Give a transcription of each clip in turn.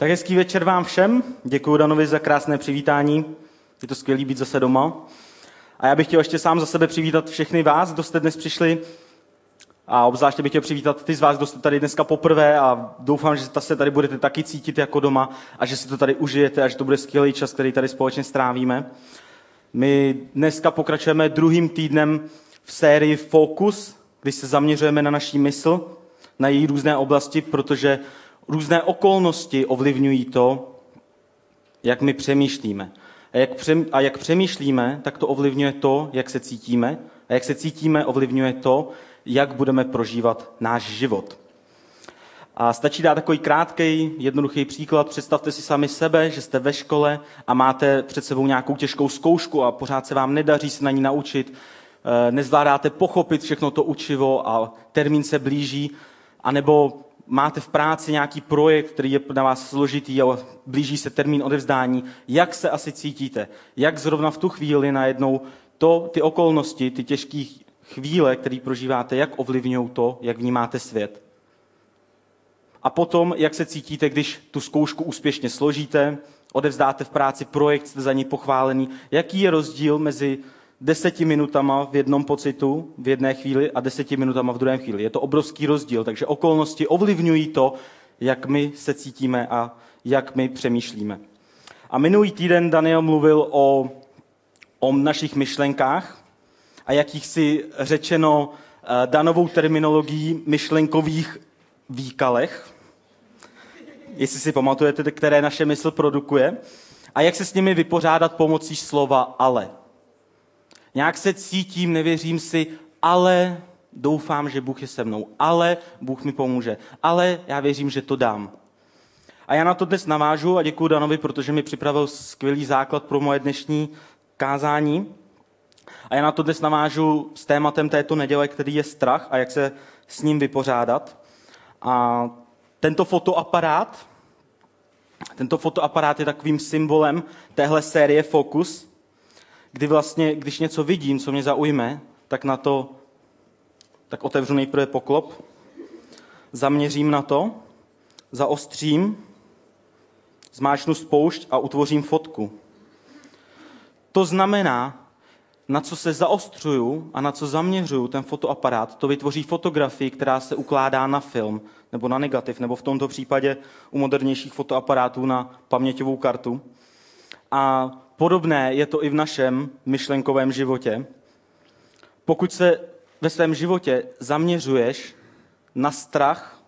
Tak hezký večer vám všem. Děkuji Danovi za krásné přivítání. Je to skvělé být zase doma. A já bych chtěl ještě sám za sebe přivítat všechny vás, kdo jste dnes přišli. A obzvláště bych chtěl přivítat ty z vás, kdo jste tady dneska poprvé a doufám, že se tady budete taky cítit jako doma a že si to tady užijete a že to bude skvělý čas, který tady společně strávíme. My dneska pokračujeme druhým týdnem v sérii Focus, kdy se zaměřujeme na naší mysl, na její různé oblasti, protože okolnosti ovlivňují to, jak my přemýšlíme. A jak, přem, a jak přemýšlíme, tak to ovlivňuje to, jak se cítíme. A jak se cítíme, ovlivňuje to, jak budeme prožívat náš život. A stačí dát takový krátký, jednoduchý příklad. Představte si sami sebe, že jste ve škole a máte před sebou nějakou těžkou zkoušku a pořád se vám nedaří se na ní naučit. Eh, nezvládáte pochopit všechno to učivo a termín se blíží. A nebo máte v práci nějaký projekt, který je na vás složitý a blíží se termín odevzdání, jak se asi cítíte? Jak zrovna v tu chvíli najednou to, ty okolnosti, ty těžké chvíle, které prožíváte, jak ovlivňují to, jak vnímáte svět? A potom, jak se cítíte, když tu zkoušku úspěšně složíte, odevzdáte v práci projekt, jste za ní pochválený. Jaký je rozdíl mezi deseti minutama v jednom pocitu v jedné chvíli a deseti minutama v druhé chvíli. Je to obrovský rozdíl, takže okolnosti ovlivňují to, jak my se cítíme a jak my přemýšlíme. A minulý týden Daniel mluvil o, o našich myšlenkách a jakých si řečeno eh, danovou terminologií myšlenkových výkalech, jestli si pamatujete, které naše mysl produkuje, a jak se s nimi vypořádat pomocí slova ale. Nějak se cítím, nevěřím si, ale doufám, že Bůh je se mnou. Ale Bůh mi pomůže. Ale já věřím, že to dám. A já na to dnes navážu a děkuji Danovi, protože mi připravil skvělý základ pro moje dnešní kázání. A já na to dnes navážu s tématem této neděle, který je strach a jak se s ním vypořádat. A tento fotoaparát, tento fotoaparát je takovým symbolem téhle série Focus, kdy vlastně, když něco vidím, co mě zaujme, tak na to, tak otevřu nejprve poklop, zaměřím na to, zaostřím, zmáčnu spoušť a utvořím fotku. To znamená, na co se zaostřuju a na co zaměřuju ten fotoaparát, to vytvoří fotografii, která se ukládá na film nebo na negativ, nebo v tomto případě u modernějších fotoaparátů na paměťovou kartu. A Podobné je to i v našem myšlenkovém životě. Pokud se ve svém životě zaměřuješ na strach,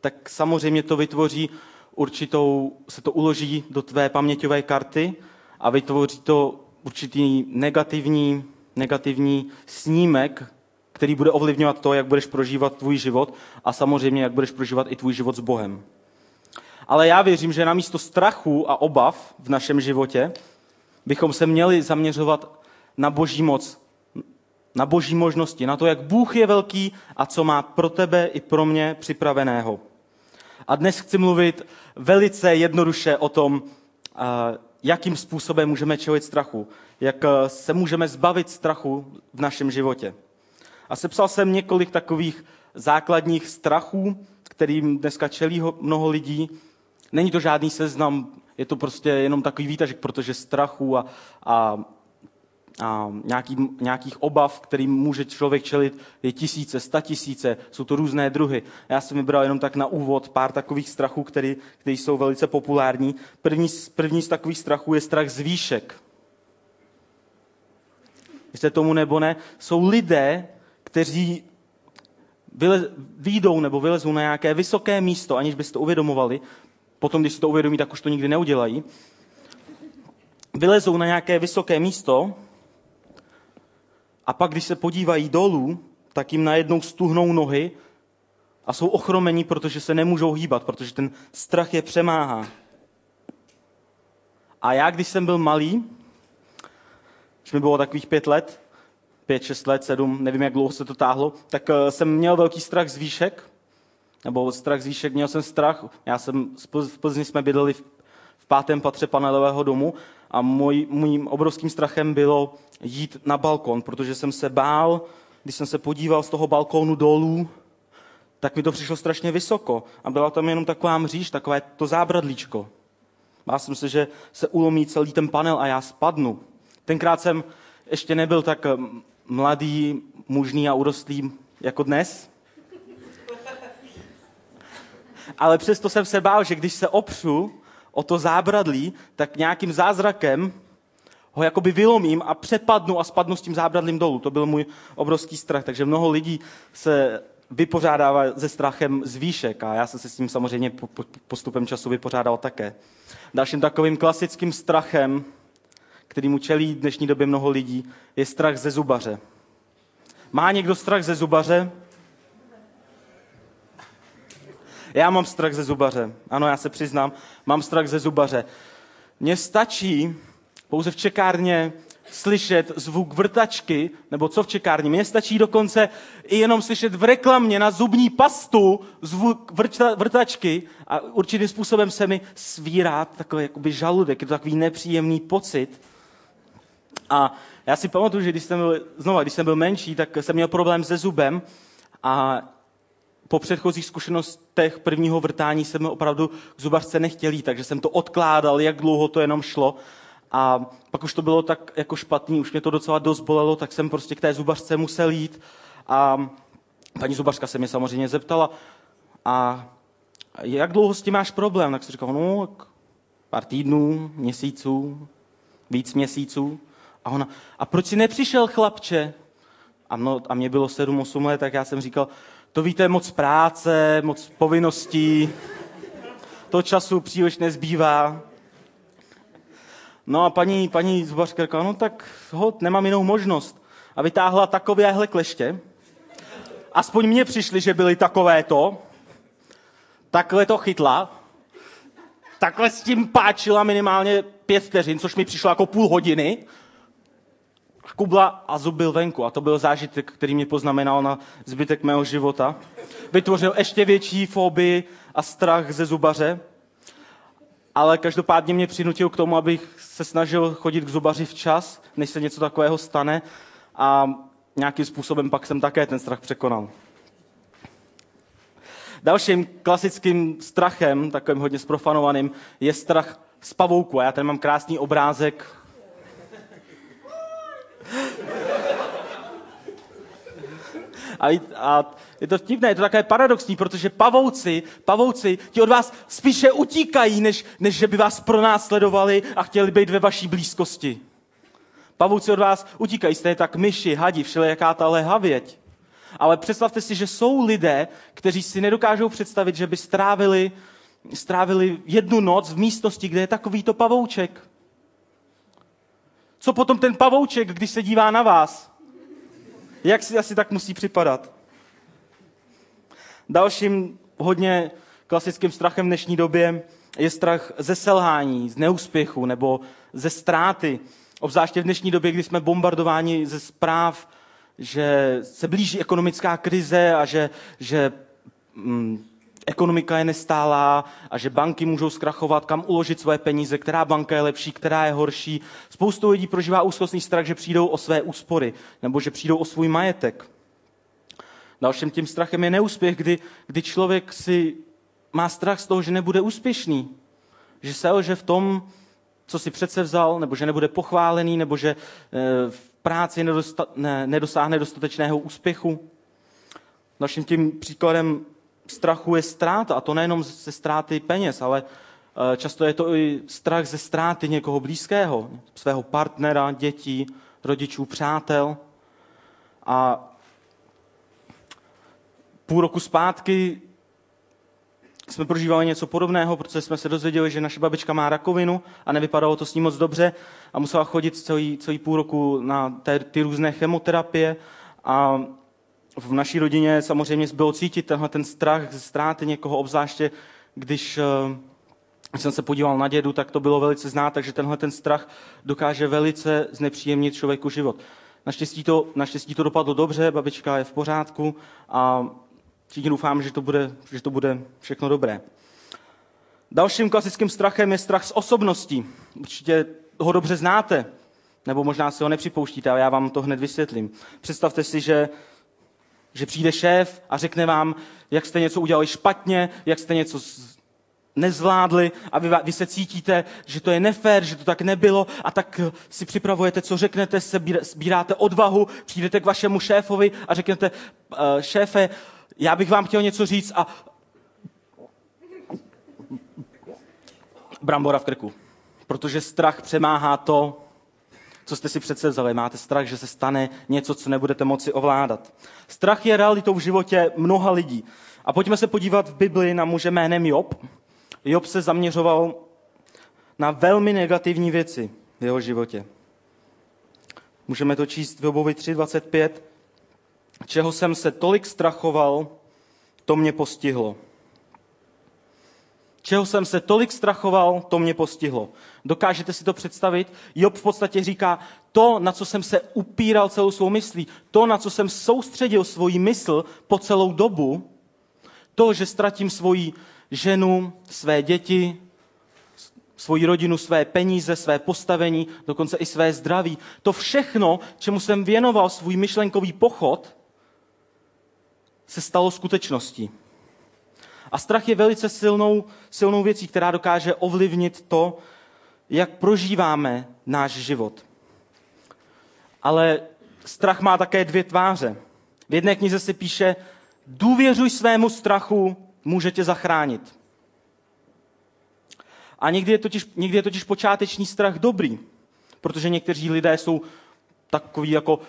tak samozřejmě to vytvoří určitou, se to uloží do tvé paměťové karty a vytvoří to určitý negativní, negativní snímek, který bude ovlivňovat to, jak budeš prožívat tvůj život a samozřejmě, jak budeš prožívat i tvůj život s Bohem. Ale já věřím, že na místo strachu a obav v našem životě bychom se měli zaměřovat na boží moc, na boží možnosti, na to, jak Bůh je velký a co má pro tebe i pro mě připraveného. A dnes chci mluvit velice jednoduše o tom, jakým způsobem můžeme čelit strachu, jak se můžeme zbavit strachu v našem životě. A sepsal jsem několik takových základních strachů, kterým dneska čelí mnoho lidí, Není to žádný seznam, je to prostě jenom takový výtažek, protože strachu a, a, a nějaký, nějakých obav, kterým může člověk čelit, je tisíce, sta tisíce, jsou to různé druhy. Já jsem vybral jenom tak na úvod pár takových strachů, které, které jsou velice populární. První, první z takových strachů je strach z výšek. Jestli tomu nebo ne, jsou lidé, kteří vyle, výjdou nebo vylezou na nějaké vysoké místo, aniž byste uvědomovali, potom, když si to uvědomí, tak už to nikdy neudělají, vylezou na nějaké vysoké místo a pak, když se podívají dolů, tak jim najednou stuhnou nohy a jsou ochromení, protože se nemůžou hýbat, protože ten strach je přemáhá. A já, když jsem byl malý, když mi bylo takových pět let, pět, šest let, sedm, nevím, jak dlouho se to táhlo, tak eh, jsem měl velký strach z výšek nebo strach z výšek, měl jsem strach. Já jsem, v Plzni jsme bydleli v, v pátém patře panelového domu a můj, mým obrovským strachem bylo jít na balkon, protože jsem se bál, když jsem se podíval z toho balkónu dolů, tak mi to přišlo strašně vysoko. A byla tam jenom taková mříž, takové to zábradlíčko. Bál jsem se, že se ulomí celý ten panel a já spadnu. Tenkrát jsem ještě nebyl tak eh, mladý, mužný a urostlý jako dnes. Ale přesto jsem se bál, že když se opřu o to zábradlí, tak nějakým zázrakem ho jakoby vylomím a přepadnu a spadnu s tím zábradlím dolů. To byl můj obrovský strach. Takže mnoho lidí se vypořádává se strachem z výšek a já jsem se s tím samozřejmě postupem času vypořádal také. Dalším takovým klasickým strachem, kterýmu čelí v dnešní době mnoho lidí, je strach ze zubaře. Má někdo strach ze zubaře? Já mám strach ze zubaře. Ano, já se přiznám, mám strach ze zubaře. Mně stačí pouze v čekárně slyšet zvuk vrtačky, nebo co v čekárně. Mně stačí dokonce i jenom slyšet v reklamě na zubní pastu zvuk vrta, vrtačky a určitým způsobem se mi svírá takový jakoby žaludek, je to takový nepříjemný pocit. A já si pamatuju, že když jsem byl, znova, když jsem byl menší, tak jsem měl problém se zubem a po předchozích zkušenostech prvního vrtání jsem opravdu k zubařce nechtěl jít, takže jsem to odkládal, jak dlouho to jenom šlo. A pak už to bylo tak jako špatný, už mě to docela dost bolelo, tak jsem prostě k té zubařce musel jít. A paní zubařka se mě samozřejmě zeptala, a jak dlouho s tím máš problém? Tak jsem říkal, no, pár týdnů, měsíců, víc měsíců. A ona, a proč jsi nepřišel, chlapče? A, no, a mě bylo 7-8 let, tak já jsem říkal, to víte, moc práce, moc povinností, to času příliš nezbývá. No a paní, paní zubařka řekla, no tak hod, nemám jinou možnost. A vytáhla takovéhle kleště. Aspoň mně přišli, že byly takovéto. Takhle to chytla. Takhle s tím páčila minimálně pět vteřin, což mi přišlo jako půl hodiny. Kubla a zub byl venku. A to byl zážitek, který mě poznamenal na zbytek mého života. Vytvořil ještě větší fobii a strach ze zubaře ale každopádně mě přinutil k tomu, abych se snažil chodit k zubaři včas, než se něco takového stane a nějakým způsobem pak jsem také ten strach překonal. Dalším klasickým strachem, takovým hodně sprofanovaným, je strach z pavouku. A já tady mám krásný obrázek A, a je to vtipné, je to také paradoxní, protože pavouci, pavouci ti od vás spíše utíkají, než, než že by vás pronásledovali a chtěli být ve vaší blízkosti. Pavouci od vás utíkají, jste tak myši, hadi, všelijaká ta lehavěť. Ale představte si, že jsou lidé, kteří si nedokážou představit, že by strávili, strávili jednu noc v místnosti, kde je takovýto pavouček. Co potom ten pavouček, když se dívá na vás? Jak si asi tak musí připadat? Dalším hodně klasickým strachem v dnešní době je strach ze selhání, z neúspěchu nebo ze ztráty. Obzvláště v dnešní době, kdy jsme bombardováni ze zpráv, že se blíží ekonomická krize a že, že mm, ekonomika je nestálá a že banky můžou zkrachovat, kam uložit své peníze, která banka je lepší, která je horší. Spoustu lidí prožívá úzkostný strach, že přijdou o své úspory nebo že přijdou o svůj majetek. Dalším tím strachem je neúspěch, kdy, kdy člověk si má strach z toho, že nebude úspěšný. Že se lže v tom, co si přece vzal, nebo že nebude pochválený, nebo že eh, v práci nedosta, ne, nedosáhne dostatečného úspěchu. Dalším tím příkladem strachu je ztráta, a to nejenom ze ztráty peněz, ale eh, často je to i strach ze ztráty někoho blízkého, svého partnera, dětí, rodičů, přátel. A půl roku zpátky jsme prožívali něco podobného, protože jsme se dozvěděli, že naše babička má rakovinu a nevypadalo to s ní moc dobře a musela chodit celý, celý půl roku na té, ty různé chemoterapie a v naší rodině samozřejmě bylo cítit tenhle ten strach ze ztráty někoho, obzvláště když když eh, jsem se podíval na dědu, tak to bylo velice znát, takže tenhle ten strach dokáže velice znepříjemnit člověku život. Naštěstí to, naštěstí to dopadlo dobře, babička je v pořádku a všichni doufám, že to, bude, že to bude všechno dobré. Dalším klasickým strachem je strach z osobností. Určitě ho dobře znáte, nebo možná si ho nepřipouštíte, ale já vám to hned vysvětlím. Představte si, že Že přijde šéf a řekne vám, jak jste něco udělali špatně, jak jste něco nezvládli a vy, vy se cítíte, že to je nefér, že to tak nebylo a tak si připravujete, co řeknete, sbíráte odvahu, přijdete k vašemu šéfovi a řeknete, eh, šéfe, já bych vám chtěl něco říct a brambora v krku. Protože strach přemáhá to, co jste si přece vzali. Máte strach, že se stane něco, co nebudete moci ovládat. Strach je realitou v životě mnoha lidí. A pojďme se podívat v Bibli na muže jménem Job. Job se zaměřoval na velmi negativní věci v jeho životě. Můžeme to číst v Jobovi 3.25. Čeho jsem se tolik strachoval, to mě postihlo. Čeho jsem se tolik strachoval, to mě postihlo. Dokážete si to představit? Job v podstatě říká, to, na co jsem se upíral celou svou myslí, to, na co jsem soustředil svoji mysl po celou dobu, to, že ztratím svoji ženu, své děti, svoji rodinu, své peníze, své postavení, dokonce i své zdraví. To všechno, čemu jsem věnoval svůj myšlenkový pochod, se stalo skutečností. A strach je velice silnou, silnou věcí, která dokáže ovlivnit to, jak prožíváme náš život. Ale strach má také dvě tváře. V jedné knize se píše, důvěřuj svému strachu, může tě zachránit. A někdy je, totiž, někdy je totiž počáteční strach dobrý, protože někteří lidé jsou takový jako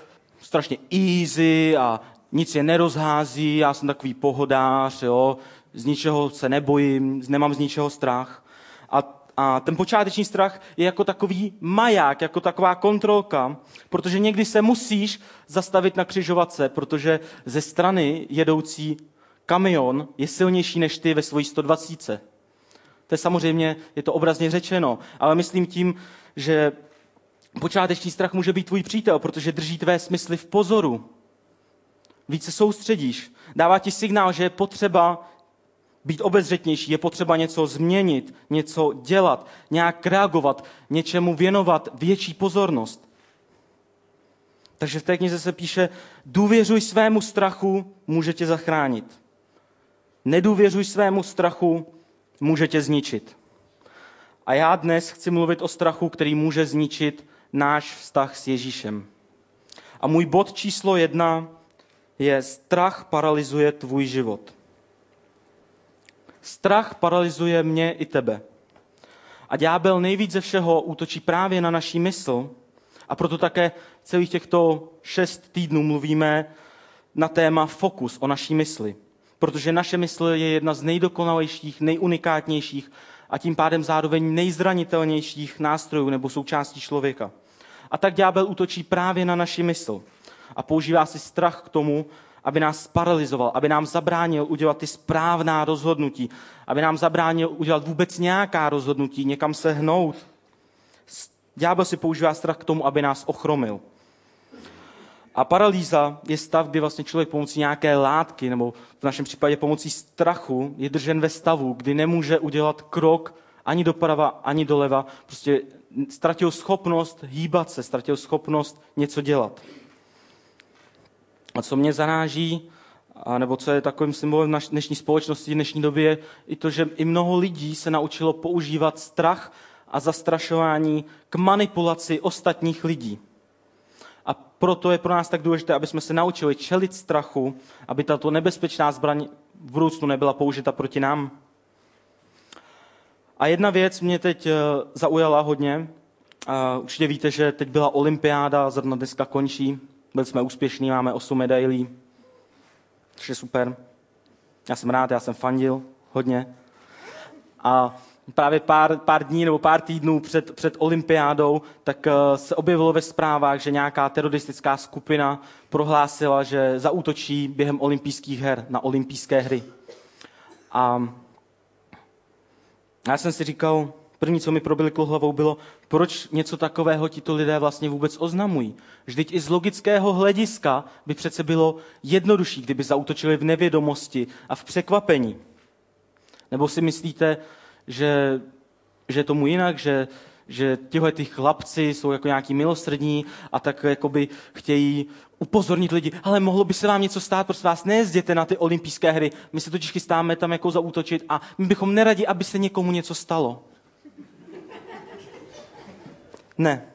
strašně easy a nic je nerozhází, já jsem takový pohodář, jo, z ničeho se nebojím, nemám z ničeho strach. A, a ten počáteční strach je jako takový maják, jako taková kontrolka, protože někdy se musíš zastavit na křižovatce, protože ze strany jedoucí kamion je silnější než ty ve svojí 120. To je samozřejmě, je to obrazně řečeno, ale myslím tím, že počáteční strach může být tvůj přítel, protože drží tvé smysly v pozoru. Více soustředíš. Dává ti signál, že je potřeba být obezřetnější, je potřeba něco změnit, něco dělat, nějak reagovat, něčemu věnovat větší pozornost. Takže v té knize se píše, důvěřuj svému strachu, může tě zachránit. Nedůvěřuj svému strachu, může tě zničit. A já dnes chci mluvit o strachu, který může zničit náš vztah s Ježíšem. A můj bod číslo jedna je strach paralyzuje tvůj život. Strach paralyzuje mě i tebe. A ďábel nejvíc ze všeho útočí právě na naší mysl. A proto také celých těchto šest týdnů mluvíme na téma fokus o naší mysli. Protože naše mysl je jedna z nejdokonalejších, nejunikátnějších a tím pádem zároveň nejzranitelnějších nástrojů nebo součástí člověka. A tak ďábel útočí právě na naši mysl a používá si strach k tomu, aby nás paralizoval, aby nám zabránil udělat ty správná rozhodnutí, aby nám zabránil udělat vůbec nějaká rozhodnutí, někam se hnout. Ďábel si používá strach k tomu, aby nás ochromil. A paralýza je stav, kdy vlastně člověk pomocí nějaké látky, nebo v našem případě pomocí strachu, je držen ve stavu, kdy nemůže udělat krok ani doprava, ani doleva. Prostě ztratil schopnost hýbat se, ztratil schopnost něco dělat. A co mě zaráží, a nebo co je takovým symbolem naší dnešní společnosti, dnešní době, je i to, že i mnoho lidí se naučilo používat strach a zastrašování k manipulaci ostatních lidí. A proto je pro nás tak důležité, aby jsme se naučili čelit strachu, aby tato nebezpečná zbraň v budoucnu nebyla použita proti nám. A jedna věc mě teď eh, zaujala hodně. Určitě víte, že teď byla olympiáda, zrovna dneska končí. Byli jsme úspěšní, máme 8 medailí, což je super. Já jsem rád, já jsem fandil hodně. A právě pár, pár dní nebo pár týdnů před, před olympiádou, tak uh, se objevilo ve zprávách, že nějaká teroristická skupina prohlásila, že zaútočí během olympijských her na olympijské hry. A já jsem si říkal, První, co mi probiliklo hlavou, bylo, proč něco takového tito lidé vlastně vůbec oznamují. Vždyť i z logického hlediska by přece bylo jednodušší, kdyby zautočili v nevědomosti a v překvapení. Nebo si myslíte, že, že tomu jinak, že, že tihle ty chlapci jsou jako nějaký milosrdní a tak jakoby chtějí upozornit lidi, ale mohlo by se vám něco stát, prosím vás, nejezděte na ty olympijské hry, my se totiž chystáme tam jako zaútočit a my bychom neradi, aby se někomu něco stalo. Ne.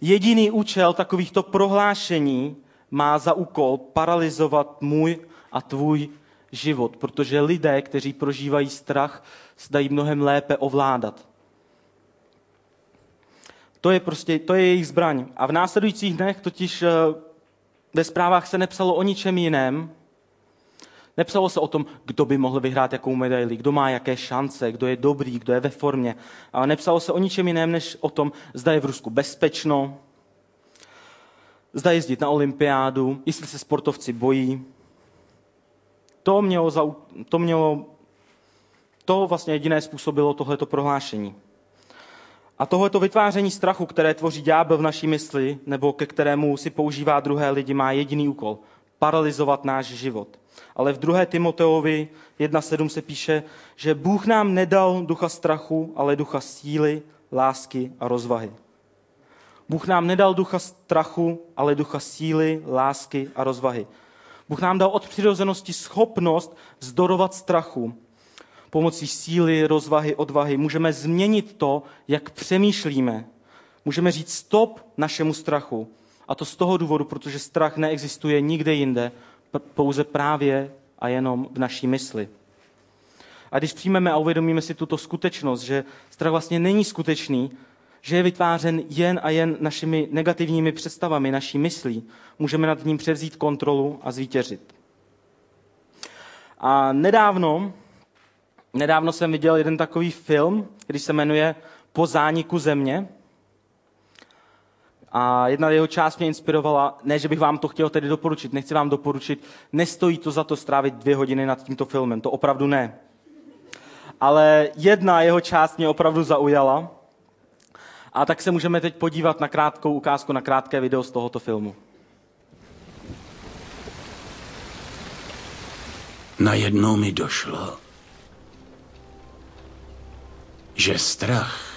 Jediný účel takovýchto prohlášení má za úkol paralizovat můj a tvůj život, protože lidé, kteří prožívají strach, dají mnohem lépe ovládat. To je prostě, to je jejich zbraň. A v následujících dnech totiž eh, ve zprávách se nepsalo o ničem jiném. Nepsalo se o tom, kdo by mohl vyhrát jakou medaili, kdo má jaké šance, kdo je dobrý, kdo je ve formě. Ale nepsalo se o ničem jiném, než o tom, zda je v Rusku bezpečno, zda jezdit na olympiádu, jestli se sportovci bojí. To mělo, za, to mělo, to vlastně jediné způsobilo tohleto prohlášení. A tohleto vytváření strachu, které tvoří ďábel v naší mysli, nebo ke kterému si používá druhé lidi, má jediný úkol – paralizovat náš život. Ale v 2. Timoteovi 1.7 se píše, že Bůh nám nedal ducha strachu, ale ducha síly, lásky a rozvahy. Bůh nám nedal ducha strachu, ale ducha síly, lásky a rozvahy. Bůh nám dal od přirozenosti schopnost vzdorovat strachu. Pomocí síly, rozvahy, odvahy můžeme změnit to, jak přemýšlíme. Můžeme říct stop našemu strachu. A to z toho důvodu, protože strach neexistuje nikde jinde, pouze právě a jenom v naší mysli. A když přijmeme a uvědomíme si tuto skutečnost, že strach vlastně není skutečný, že je vytvářen jen a jen našimi negativními představami, naší myslí, můžeme nad ním převzít kontrolu a zvítězit. A nedávno, nedávno jsem viděl jeden takový film, který se jmenuje Po zániku země. A jedna jeho část mě inspirovala, ne, že bych vám to chtěl tedy doporučit, nechci vám doporučit, nestojí to za to strávit dvě hodiny nad tímto filmem, to opravdu ne. Ale jedna jeho část mě opravdu zaujala a tak se můžeme teď podívat na krátkou ukázku, na krátké video z tohoto filmu. Najednou mi došlo, že strach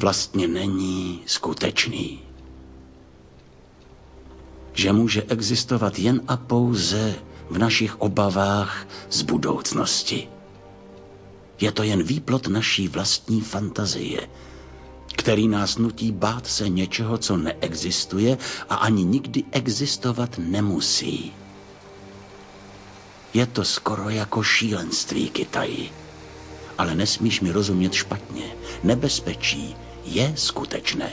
vlastně není skutečný. Že může existovat jen a pouze v našich obavách z budoucnosti. Je to jen výplot naší vlastní fantazie, který nás nutí bát se něčeho, co neexistuje a ani nikdy existovat nemusí. Je to skoro jako šílenství, Kitaji. Ale nesmíš mi rozumět špatně. Nebezpečí je skutečné.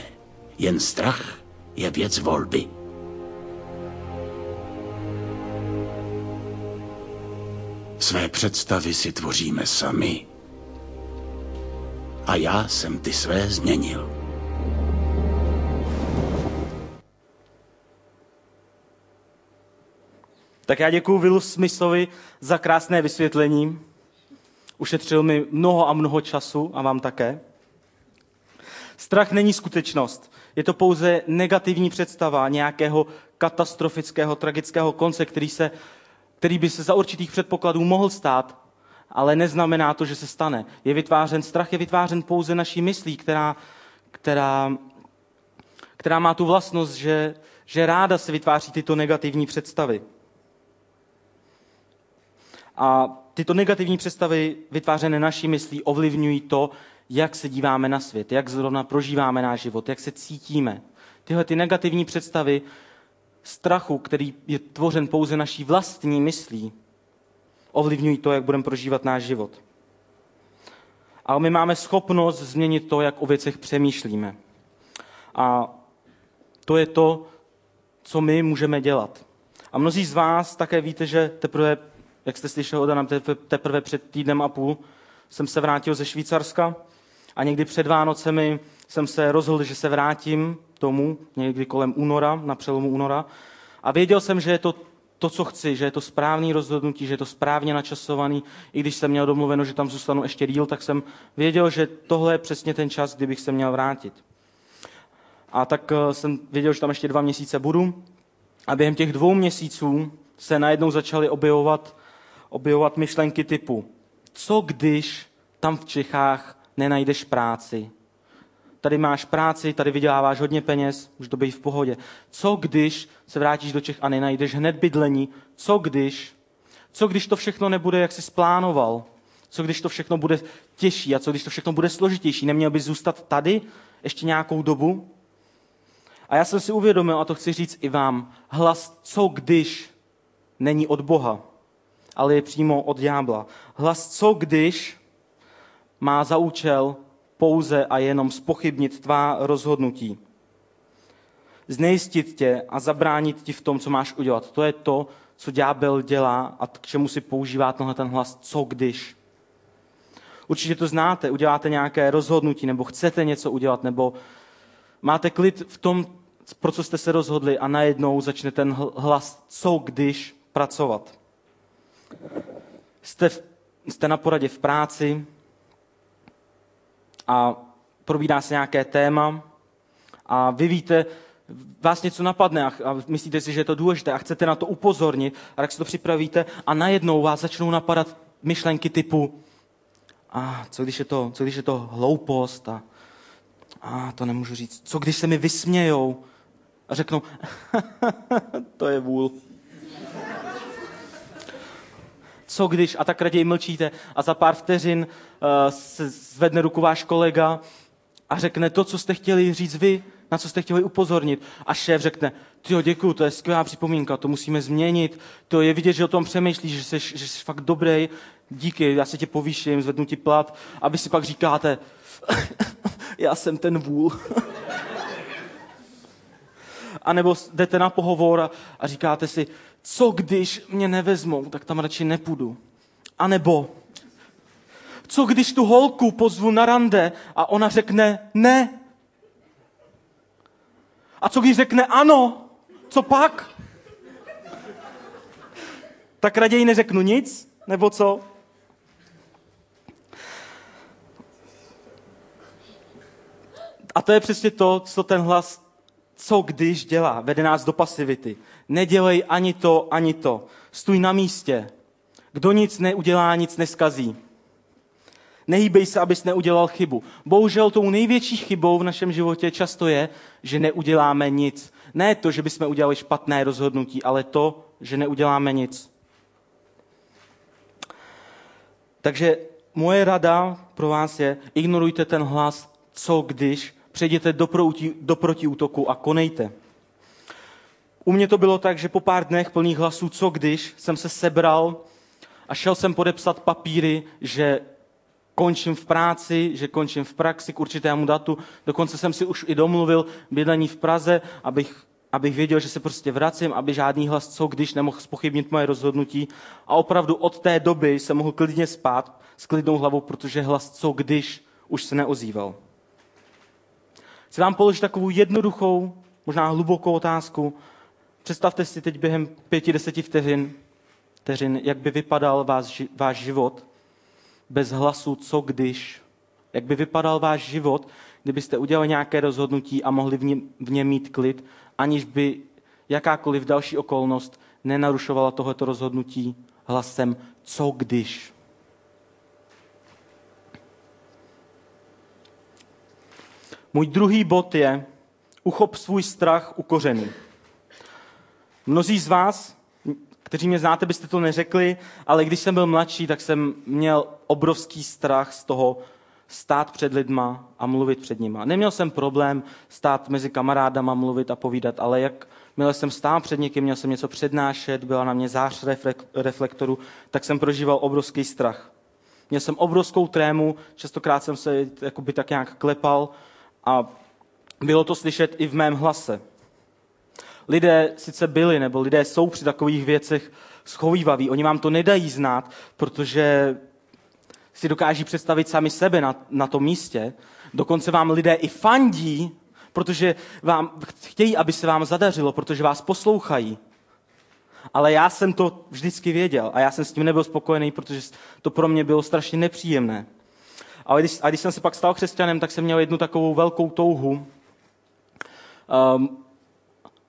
Jen strach je věc volby. Své představy si tvoříme sami a já jsem ty své změnil. Tak já děkuji Willu Smithovi za krásné vysvětlení. Ušetřil mi mnoho a mnoho času a vám také. Strach není skutečnost. Je to pouze negativní představa nějakého katastrofického, tragického konce, který, se, který by se za určitých předpokladů mohl stát, ale neznamená to, že se stane. Je vytvářen, strach je vytvářen pouze naší myslí, která, která, která má tu vlastnost, že, že ráda se vytváří tyto negativní představy. A tyto negativní představy vytvářené naší myslí ovlivňují to, jak se díváme na svět, jak zrovna prožíváme náš život, jak se cítíme. Tyhle ty negativní představy strachu, který je tvořen pouze naší vlastní myslí, ovlivňují to, jak budeme prožívat náš život. Ale my máme schopnost změnit to, jak o věcech přemýšlíme. A to je to, co my můžeme dělat. A mnozí z vás také víte, že teprve, jak jste slyšeli od teprve před týdnem a půl jsem se vrátil ze Švýcarska a někdy před Vánocemi jsem se rozhodl, že se vrátím domů, někdy kolem února, na přelomu února. A věděl jsem, že je to to, co chci, že je to správný rozhodnutí, že je to správně načasovaný. I když jsem měl domluveno, že tam zůstanu ještě díl, tak jsem věděl, že tohle je přesně ten čas, kdy bych se měl vrátit. A tak eh, jsem věděl, že tam ještě dva měsíce budu. A během těch dvou měsíců se najednou začaly objevovat, objevovat myšlenky typu, co když tam v Čechách nenajdeš práci? tady máš práci, tady vyděláváš hodně peněz, může to být v pohodě. Co když se vrátíš do Čech a nenajdeš hned bydlení? Co když? Co když to všechno nebude, jak jsi splánoval? Co když to všechno bude těžší a co když to všechno bude složitější? Neměl bys zůstat tady ještě nějakou dobu? A já jsem si uvědomil, a to chci říct i vám, hlas co když není od Boha, ale je přímo od ďábla. Hlas co když má za účel pouze a jenom spochybnit tvá rozhodnutí. Znejistit tě a zabránit ti v tom, co máš udělat. To je to, co ďábel dělá a k čemu si používá tenhle ten hlas, co když. Určitě to znáte, uděláte nějaké rozhodnutí, nebo chcete něco udělat, nebo máte klid v tom, pro co jste se rozhodli a najednou začne ten hlas, co když pracovat. Jste, v, jste na poradě v práci a probídá se nějaké téma a vy víte, vás něco napadne a, a myslíte si, že je to důležité a chcete na to upozornit a tak si to připravíte a najednou vás začnou napadat myšlenky typu a co když je to, co když je to hloupost a, a to nemůžu říct. Co když se mi vysmějou a řeknou, to je vůl. Co když, a tak raději mlčíte a za pár vteřin uh, se zvedne ruku váš kolega a řekne to, co jste chtěli říct vy, na co jste chtěli upozornit. A šéf řekne, ty děkuju, to je skvělá připomínka, to musíme změnit, to je vidět, že o tom přemýšlíš, že jsi, že jsi fakt dobrý, díky, já se tě povýším, zvednu ti plat, aby si pak říkáte, já jsem ten vůl. A nebo jdete na pohovor a říkáte si, co když mě nevezmou, tak tam radši nepůjdu. A nebo, co když tu holku pozvu na rande a ona řekne ne? A co když řekne ano? Co pak? Tak raději neřeknu nic, nebo co? A to je přesně to, co ten hlas, co když dělá, vede nás do pasivity. Nedělej ani to, ani to. Stůj na místě. Kdo nic neudělá, nic neskazí. Nehýbej se, abys neudělal chybu. Bohužel tou největší chybou v našem životě často je, že neuděláme nic. Ne to, že bychom udělali špatné rozhodnutí, ale to, že neuděláme nic. Takže moje rada pro vás je, ignorujte ten hlas, co když, přejděte do, do protiútoku a konejte. U mě to bylo tak, že po pár dnech plných hlasů, co když, jsem se sebral a šel jsem podepsat papíry, že končím v práci, že končím v praxi k určitému datu. Dokonce jsem si už i domluvil bydlení v Praze, abych, abych věděl, že se prostě vracím, aby žádný hlas co když nemohl spochybnit moje rozhodnutí. A opravdu od té doby jsem mohl klidně spát s klidnou hlavou, protože hlas co když už se neozýval. Chci vám položit takovou jednoduchou, možná hlubokou otázku. Představte si teď během pěti, deseti vteřin, vteřin jak by vypadal váš, váš život bez hlasu co když. Jak by vypadal váš život, kdybyste udělali nějaké rozhodnutí a mohli v něm, v něm mít klid, aniž by jakákoliv další okolnost nenarušovala tohleto rozhodnutí hlasem co když. Můj druhý bod je, uchop svůj strach u kořenů. Mnozí z vás, kteří mě znáte, byste to neřekli, ale když jsem byl mladší, tak jsem měl obrovský strach z toho stát před lidma a mluvit před nima. Neměl jsem problém stát mezi kamarádama, mluvit a povídat, ale jak měl jsem stát před někým, měl jsem něco přednášet, byla na mě zář reflektoru, tak jsem prožíval obrovský strach. Měl jsem obrovskou trému, častokrát jsem se tak nějak klepal a bylo to slyšet i v mém hlase. Lidé sice byli, nebo lidé jsou při takových věcech schovývaví, oni vám to nedají znát, protože si dokáží představit sami sebe na, na tom místě. Dokonce vám lidé i fandí, protože vám chtějí, aby se vám zadařilo, protože vás poslouchají. Ale já jsem to vždycky věděl a já jsem s tím nebyl spokojený, protože to pro mě bylo strašně nepříjemné. Ale když, a když jsem se pak stal křesťanem, tak jsem měl jednu takovou velkou touhu um,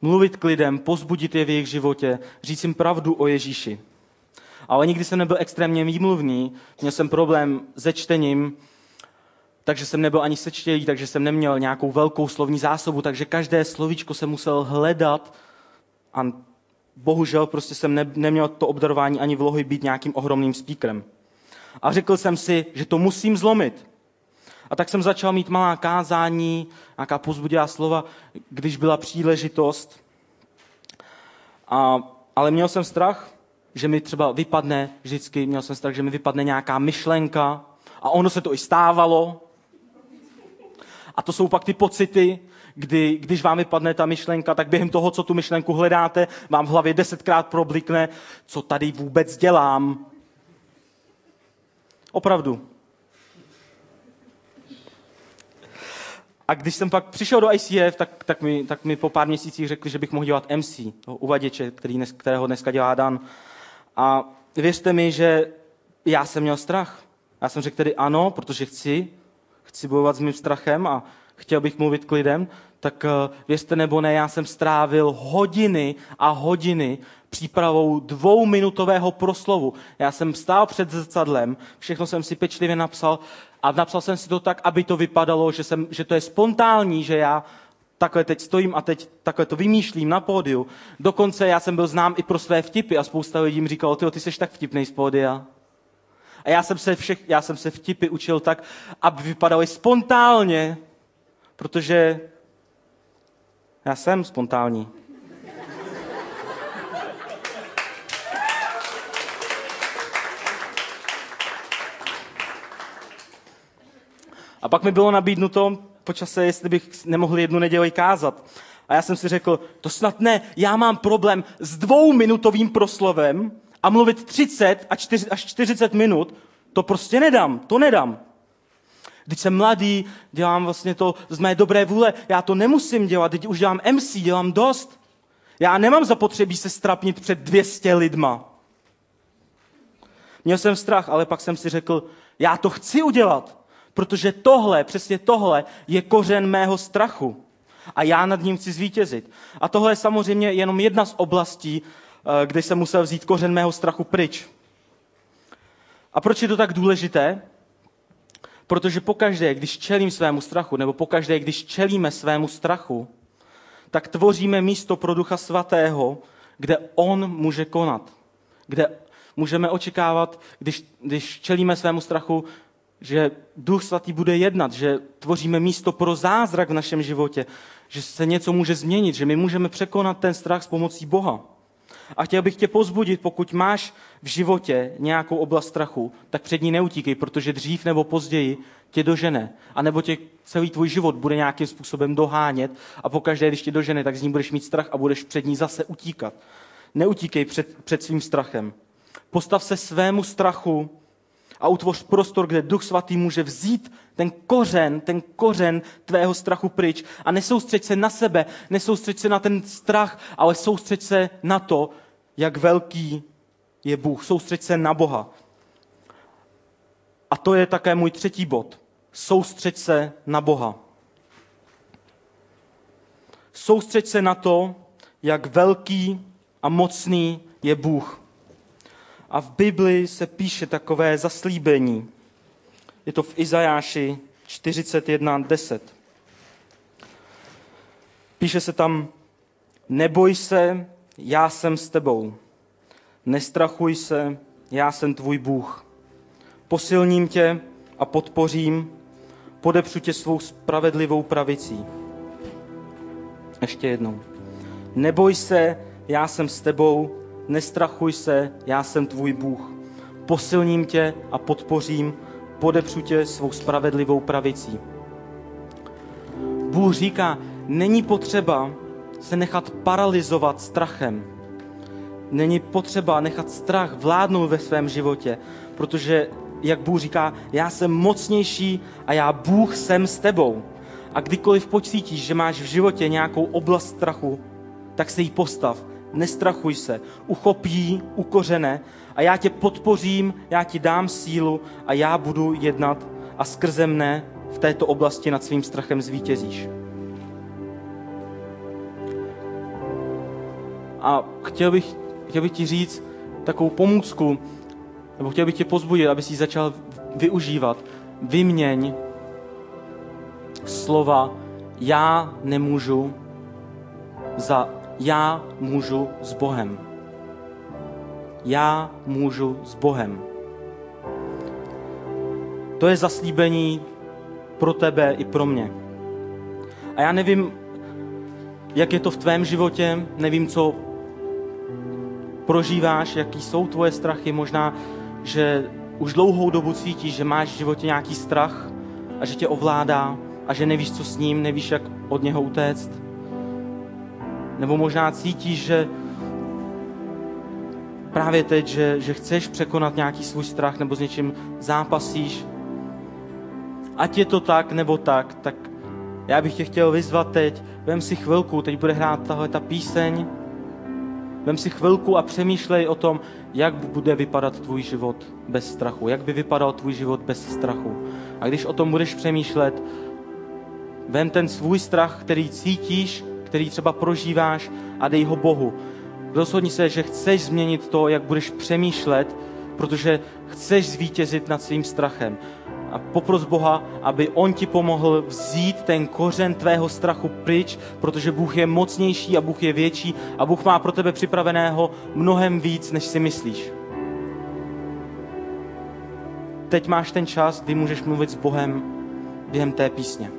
mluvit k lidem, pozbudit je v jejich životě, říct jim pravdu o Ježíši. Ale nikdy jsem nebyl extrémně výmluvný, měl jsem problém se čtením, takže jsem nebyl ani sečtělý, takže jsem neměl nějakou velkou slovní zásobu, takže každé slovíčko jsem musel hledat a bohužel prostě jsem ne, neměl to obdarování ani vlohy být nějakým ohromným speakerem. A řekl jsem si, že to musím zlomit. A tak jsem začal mít malá kázání, nějaká pozbudivá slova, když byla příležitost. A, ale měl jsem strach, že mi třeba vypadne vždycky, měl jsem strach, že mi vypadne nějaká myšlenka. A ono se to i stávalo. A to jsou pak ty pocity, kdy, když vám vypadne ta myšlenka, tak během toho, co tu myšlenku hledáte, vám v hlavě desetkrát problikne, co tady vůbec dělám. Opravdu. A když jsem pak přišel do ICF, tak, tak, mi, tak mi po pár měsících řekli, že bych mohl dělat MC, toho uvaděče, který dnes, kterého dneska dělá Dan. A věřte mi, že já jsem měl strach. Já jsem řekl tedy ano, protože chci, chci bojovat s mým strachem a chtěl bych mluvit k lidem, tak eh, věřte nebo ne, já jsem strávil hodiny a hodiny přípravou dvouminutového proslovu. Já jsem stál před zrcadlem, všechno jsem si pečlivě napsal a napsal jsem si to tak, aby to vypadalo, že, jsem, že to je spontánní, že já takhle teď stojím a teď takhle to vymýšlím na pódiu. Dokonce já jsem byl znám i pro své vtipy a spousta lidí mi říkalo, ty, ty jsi tak vtipný z pódia. A já jsem, se všech, já jsem se vtipy učil tak, aby vypadaly spontánně, protože já jsem spontánní. A pak mi bylo nabídnuto po čase, jestli bych nemohl jednu neděli kázat. A já jsem si řekl, to snad ne, já mám problém s dvouminutovým proslovem a mluvit 30 až 40 minut, to prostě nedám, to nedám. Když jsem mladý, dělám vlastně to z mé dobré vůle, já to nemusím dělat, teď už dělám MC, dělám dost. Já nemám zapotřebí se strapnit před 200 lidma. Měl jsem strach, ale pak jsem si řekl, já to chci udělat. Protože tohle, přesně tohle, je kořen mého strachu. A já nad ním chci zvítězit. A tohle je samozřejmě jenom jedna z oblastí, eh, kde jsem musel vzít kořen mého strachu pryč. A proč je to tak důležité? Protože pokaždé, když čelím svému strachu, nebo pokaždé, když čelíme svému strachu, tak tvoříme místo pro Ducha Svatého, kde On může konat. Kde můžeme očekávat, když, když čelíme svému strachu, že Duch Svatý bude jednat, že tvoříme místo pro zázrak v našem životě, že se něco může změnit, že my můžeme překonat ten strach s pomocí Boha. A chtěl bych tě pozbudit, pokud máš v životě nějakou oblast strachu, tak před ní neutíkej, protože dřív nebo později tě dožene. A nebo tě celý tvůj život bude nějakým způsobem dohánět a pokaždé, když tě dožene, tak z ní budeš mít strach a budeš před ní zase utíkat. Neutíkej před, před svým strachem. Postav se svému strachu a utvoř prostor, kde Duch Svatý může vzít ten kořen, ten kořen tvého strachu pryč a nesoustřeď se na sebe, nesoustřeď se na ten strach, ale soustřeď se na to, jak velký je Bůh. Soustřeď se na Boha. A to je také můj třetí bod. Soustřeď se na Boha. Soustřeď se na to, jak velký a mocný je Bůh. A v Bibli se píše takové zaslíbení. Je to v Izajáši 41.10. Píše se tam, neboj se, já jsem s tebou. Nestrachuj se, já jsem tvůj Bůh. Posilním tě a podpořím, podepřu tě svou spravedlivou pravicí. Ještě jednou. Neboj se, já jsem s tebou, nestrachuj se, já jsem tvůj Bůh. Posilním tě a podpořím, podepřu tě svou spravedlivou pravicí. Bůh říká, není potřeba se nechat paralizovat strachem. Není potřeba nechat strach vládnout ve svém životě, protože, jak Bůh říká, já jsem mocnější a já Bůh jsem s tebou. A kdykoliv pocítíš, že máš v životě nějakou oblast strachu, tak se jí postav nestrachuj se, uchopí, ukořené a já tě podpořím, já ti dám sílu a já budu jednat a skrze mne v této oblasti nad svým strachem zvítězíš. A chtěl bych, chtěl bych ti říct takovou pomůcku, nebo chtěl bych tě pozbudit, aby si začal využívat. Vyměň slova já nemůžu za já můžu s Bohem. Já můžu s Bohem. To je zaslíbení pro tebe i pro mě. A já nevím, jak je to v tvém životě, nevím, co prožíváš, jaký jsou tvoje strachy. Možná, že už dlouhou dobu cítíš, že máš v životě nějaký strach a že tě ovládá a že nevíš, co s ním, nevíš, jak od něho utéct. Nebo možná cítíš, že právě teď, že, že chceš překonat nějaký svůj strach nebo s něčím zápasíš. Ať je to tak nebo tak, tak já bych tě chtěl vyzvat teď, vem si chvilku, teď bude hrát tahle ta píseň, vem si chvilku a přemýšlej o tom, jak bude vypadat tvůj život bez strachu, jak by vypadal tvůj život bez strachu. A když o tom budeš přemýšlet, vem ten svůj strach, který cítíš, který třeba prožíváš a dej ho Bohu. Rozhodni se, že chceš změnit to, jak budeš přemýšlet, protože chceš zvítězit nad svým strachem a popros Boha, aby On ti pomohl vzít ten kořen tvého strachu pryč, protože Bůh je mocnější a Bůh je větší a Bůh má pro tebe připraveného mnohem víc, než si myslíš. Teď máš ten čas, kdy můžeš mluvit s Bohem během té písně.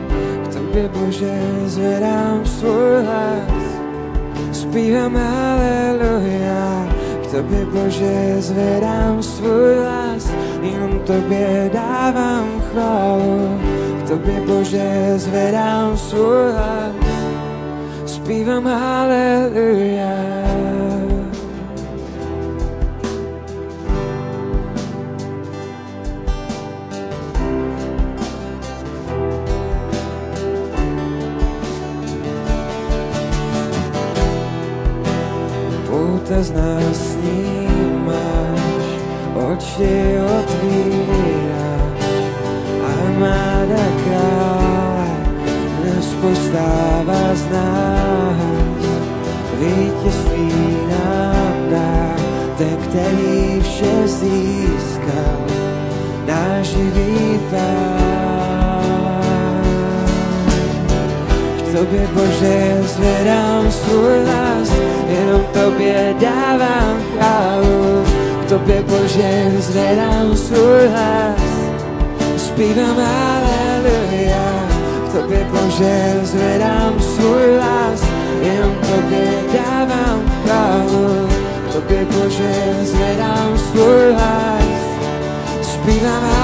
tobě, Bože, zvedám svůj hlas. Zpívám aleluja, k tobě, Bože, zvedám svůj hlas. Jenom tobě dávám chválu, k tobě, Bože, zvedám svůj hlas. Zpívám aleluja. Snímáš, oči otvíráš, armáda krále nás postává z nás. Vítězství nám dá ten, který vše získal, náš živý pán. K tobě, Bože, zvedám svůj hlas, jenom tobě dávám chválu, k tobě Bože zvedám svůj hlas, zpívám aleluja, k tobě Bože zvedám svůj hlas, jenom tobě dávám chválu, k tobě Bože zvedám svůj hlas, zpívám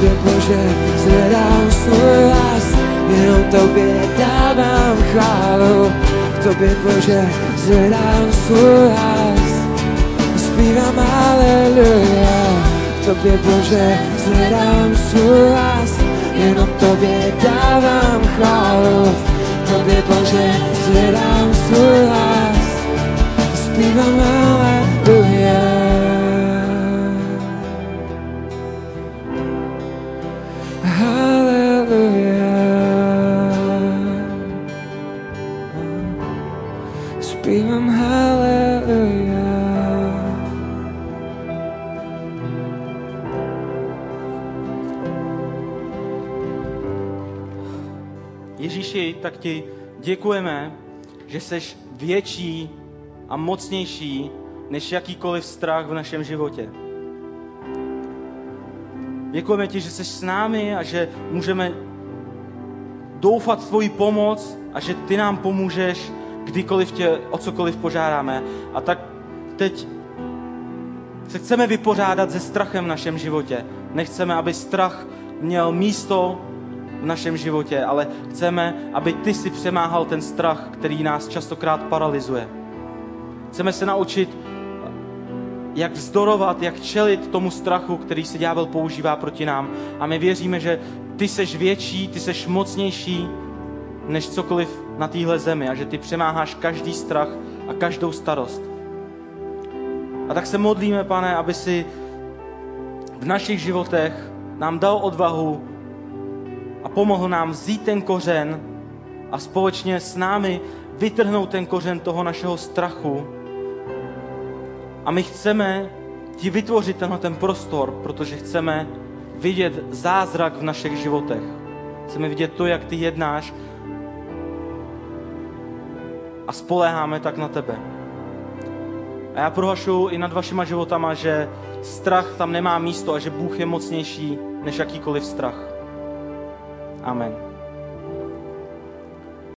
Tobě že zvedám svůj hlas, jenom tobě dávám chválu. K tobě, Bože, zvedám svůj hlas, zpívám aleluja. K tobě, Bože, zvedám svůj hlas, jenom tobě dávám chválu. K tobě, Bože, zvedám svůj hlas, zpívám aleluja. Tak ti děkujeme, že jsi větší a mocnější než jakýkoliv strach v našem životě. Děkujeme ti, že jsi s námi a že můžeme doufat v tvoji pomoc a že ty nám pomůžeš, kdykoliv tě o cokoliv požádáme. A tak teď se chceme vypořádat se strachem v našem životě. Nechceme, aby strach měl místo v našem životě, ale chceme, aby ty si přemáhal ten strach, který nás častokrát paralyzuje. Chceme se naučit, jak vzdorovat, jak čelit tomu strachu, který se ďábel používá proti nám. A my věříme, že ty seš větší, ty seš mocnější než cokoliv na téhle zemi a že ty přemáháš každý strach a každou starost. A tak se modlíme, pane, aby si v našich životech nám dal odvahu a pomohl nám vzít ten kořen a společně s námi vytrhnout ten kořen toho našeho strachu. A my chceme ti vytvořit tenhle ten prostor, protože chceme vidět zázrak v našich životech. Chceme vidět to, jak ty jednáš a spoléháme tak na tebe. A já prohlašuji i nad vašima životama, že strach tam nemá místo a že Bůh je mocnější než jakýkoliv strach. Amen.